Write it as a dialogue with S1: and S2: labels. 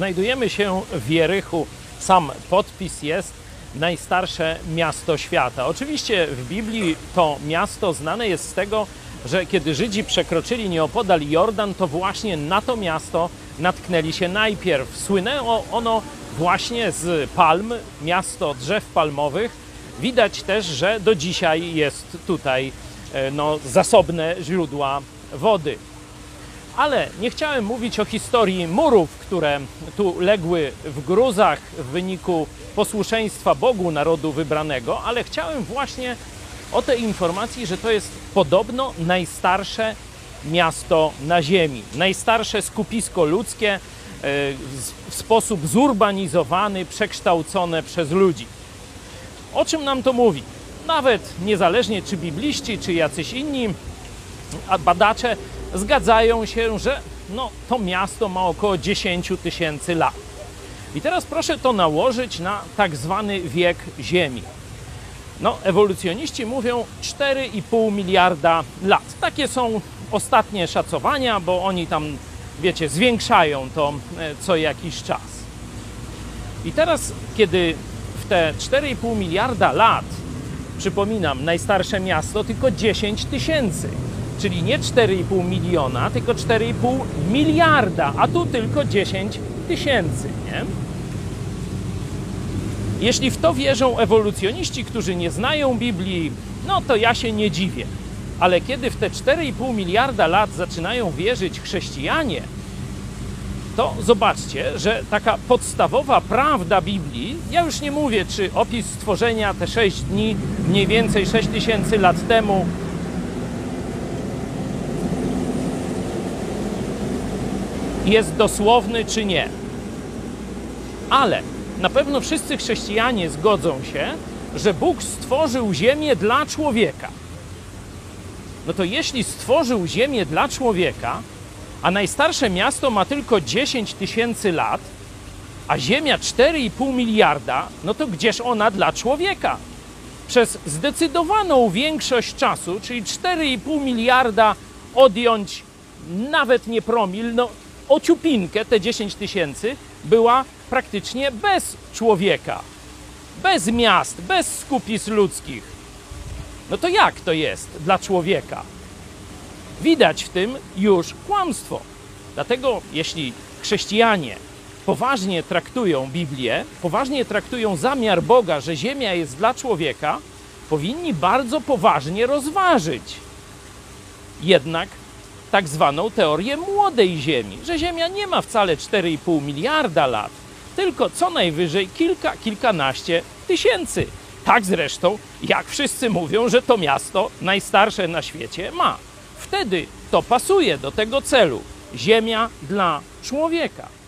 S1: Znajdujemy się w Jerychu. Sam podpis jest najstarsze miasto świata. Oczywiście w Biblii to miasto znane jest z tego, że kiedy Żydzi przekroczyli nieopodal Jordan, to właśnie na to miasto natknęli się najpierw. Słynęło ono właśnie z palm, miasto drzew palmowych. Widać też, że do dzisiaj jest tutaj e, no, zasobne źródła wody. Ale nie chciałem mówić o historii murów, które tu legły w gruzach w wyniku posłuszeństwa Bogu narodu wybranego, ale chciałem właśnie o tej informacji, że to jest podobno najstarsze miasto na Ziemi, najstarsze skupisko ludzkie e, w sposób zurbanizowany, przekształcone przez ludzi. O czym nam to mówi? Nawet niezależnie czy bibliści, czy jacyś inni badacze zgadzają się, że no, to miasto ma około 10 tysięcy lat. I teraz proszę to nałożyć na tak zwany wiek Ziemi. No, ewolucjoniści mówią 4,5 miliarda lat. Takie są ostatnie szacowania, bo oni tam, wiecie, zwiększają to e, co jakiś czas. I teraz, kiedy w te 4,5 miliarda lat, przypominam, najstarsze miasto tylko 10 tysięcy, czyli nie 4,5 miliona, tylko 4,5 miliarda, a tu tylko 10 tysięcy, nie? Jeśli w to wierzą ewolucjoniści, którzy nie znają Biblii, no to ja się nie dziwię. Ale kiedy w te 4,5 miliarda lat zaczynają wierzyć chrześcijanie, to zobaczcie, że taka podstawowa prawda Biblii, ja już nie mówię, czy opis stworzenia te 6 dni, mniej więcej 6 tysięcy lat temu, jest dosłowny czy nie. Ale na pewno wszyscy chrześcijanie zgodzą się, że Bóg stworzył Ziemię dla człowieka. No to jeśli stworzył Ziemię dla człowieka, a najstarsze miasto ma tylko 10 tysięcy lat, a Ziemia 4,5 miliarda, no to gdzież ona dla człowieka? Przez zdecydowaną większość czasu, czyli 4,5 miliarda odjąć nawet nie promil, no ociupinkę, te 10 tysięcy, była praktycznie bez człowieka, bez miast, bez skupis ludzkich. No to jak to jest dla człowieka? Widać w tym już kłamstwo. Dlatego, jeśli chrześcijanie poważnie traktują Biblię, poważnie traktują zamiar Boga, że Ziemia jest dla człowieka, powinni bardzo poważnie rozważyć jednak tak zwaną teorię młodej Ziemi, że Ziemia nie ma wcale 4,5 miliarda lat, tylko co najwyżej kilka, kilkanaście tysięcy. Tak zresztą, jak wszyscy mówią, że to miasto najstarsze na świecie ma. Wtedy to pasuje do tego celu. Ziemia dla człowieka.